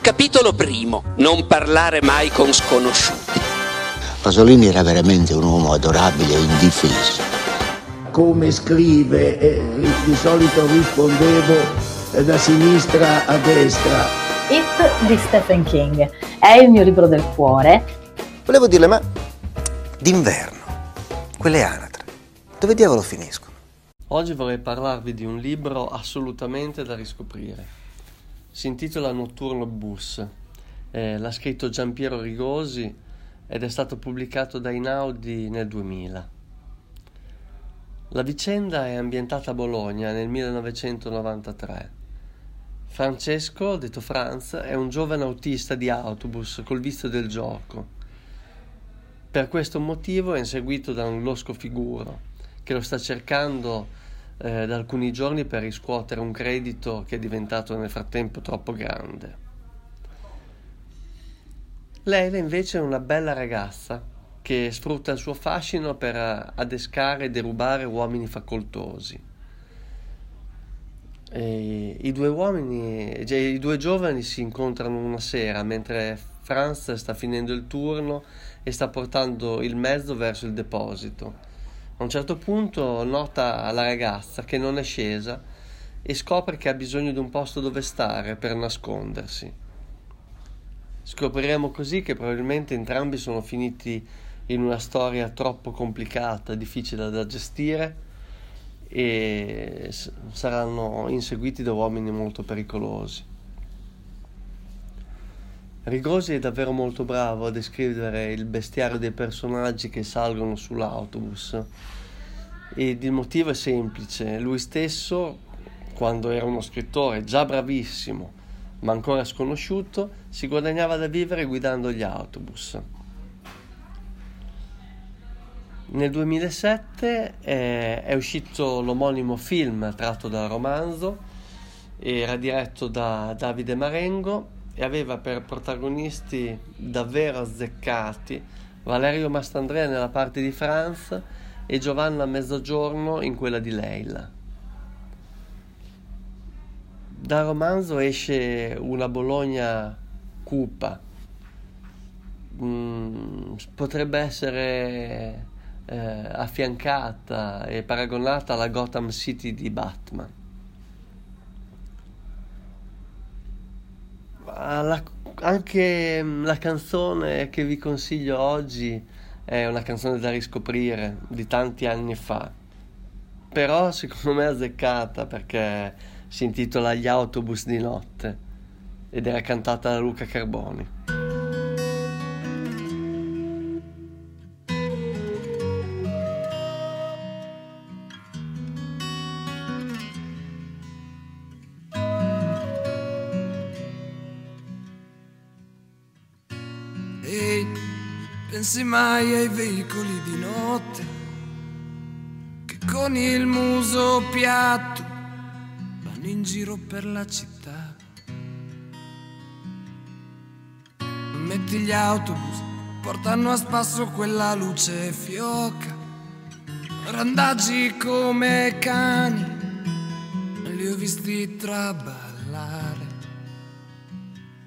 Capitolo primo. Non parlare mai con sconosciuti. Pasolini era veramente un uomo adorabile e indifeso. Come scrive, eh, di solito rispondevo eh, da sinistra a destra. It di Stephen King è il mio libro del cuore. Volevo dirle, ma d'inverno, quelle anatre, dove diavolo finiscono? Oggi vorrei parlarvi di un libro assolutamente da riscoprire. Si intitola Notturno Bus, eh, l'ha scritto Giampiero Rigosi ed è stato pubblicato da Inaudi nel 2000. La vicenda è ambientata a Bologna nel 1993. Francesco, detto Franz, è un giovane autista di autobus col vizio del gioco. Per questo motivo è inseguito da un losco figuro che lo sta cercando eh, da alcuni giorni per riscuotere un credito che è diventato nel frattempo troppo grande. Leila invece è una bella ragazza che sfrutta il suo fascino per adescare e derubare uomini facoltosi. E I due uomini, cioè, i due giovani si incontrano una sera mentre Franz sta finendo il turno e sta portando il mezzo verso il deposito. A un certo punto nota la ragazza che non è scesa e scopre che ha bisogno di un posto dove stare per nascondersi. Scopriremo così che probabilmente entrambi sono finiti in una storia troppo complicata, difficile da gestire e saranno inseguiti da uomini molto pericolosi. Rigosi è davvero molto bravo a descrivere il bestiario dei personaggi che salgono sull'autobus. Ed il motivo è semplice, lui stesso quando era uno scrittore già bravissimo ma ancora sconosciuto, si guadagnava da vivere guidando gli autobus. Nel 2007 eh, è uscito l'omonimo film tratto dal romanzo, era diretto da Davide Marengo e aveva per protagonisti davvero azzeccati Valerio Mastandrea nella parte di Franz e Giovanna Mezzogiorno in quella di Leila. Dal romanzo esce una Bologna cupa, mm, potrebbe essere eh, affiancata e paragonata alla Gotham City di Batman. La, anche mm, la canzone che vi consiglio oggi è una canzone da riscoprire di tanti anni fa, però secondo me è azzeccata perché si intitola Gli autobus di notte ed era cantata da Luca Carboni. Ehi, pensi mai ai veicoli di notte che con il muso piatto in giro per la città. Metti gli autobus, portano a spasso quella luce fioca. Randaggi come cani, li ho visti traballare.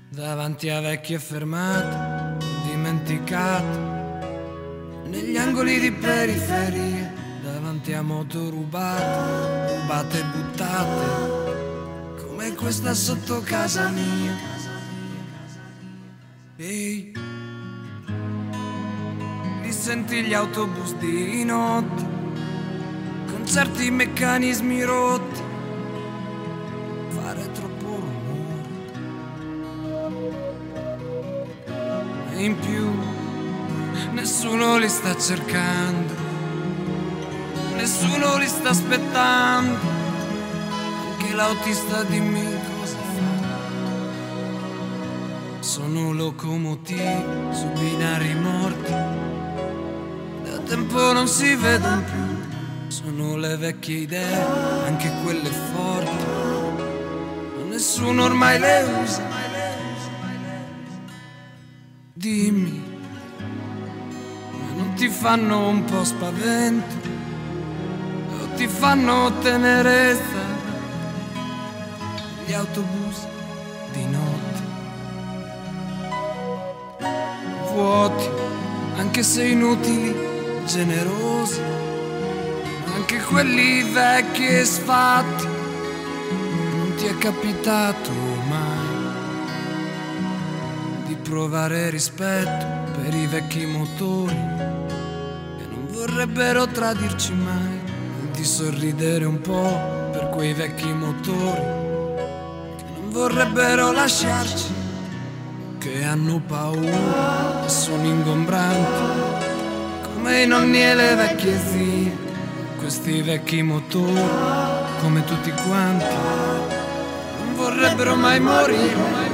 Davanti a vecchie fermate, dimenticate, negli angoli di periferia, davanti a moto rubate, rubate e buttate come questa sotto casa mia. Ehi, li senti gli autobus di notte, con certi meccanismi rotti, fare troppo rumore. In più, nessuno li sta cercando, nessuno li sta aspettando l'autista dimmi cosa fa. Sono locomotive su binari morti, da tempo non si vedono più. Sono le vecchie idee, anche quelle forti, ma nessuno ormai le usa. Dimmi, ti fanno un po' spavento? O ti fanno tenerezza? gli autobus di notte. vuoti, anche se inutili, generosi, anche quelli vecchi e sfatti. Non ti è capitato mai di provare rispetto per i vecchi motori vorrebbero tradirci mai, di sorridere un po' per quei vecchi motori che non vorrebbero lasciarci che hanno paura e sono ingombranti come i nonni e le vecchie zie. Questi vecchi motori come tutti quanti non vorrebbero mai morire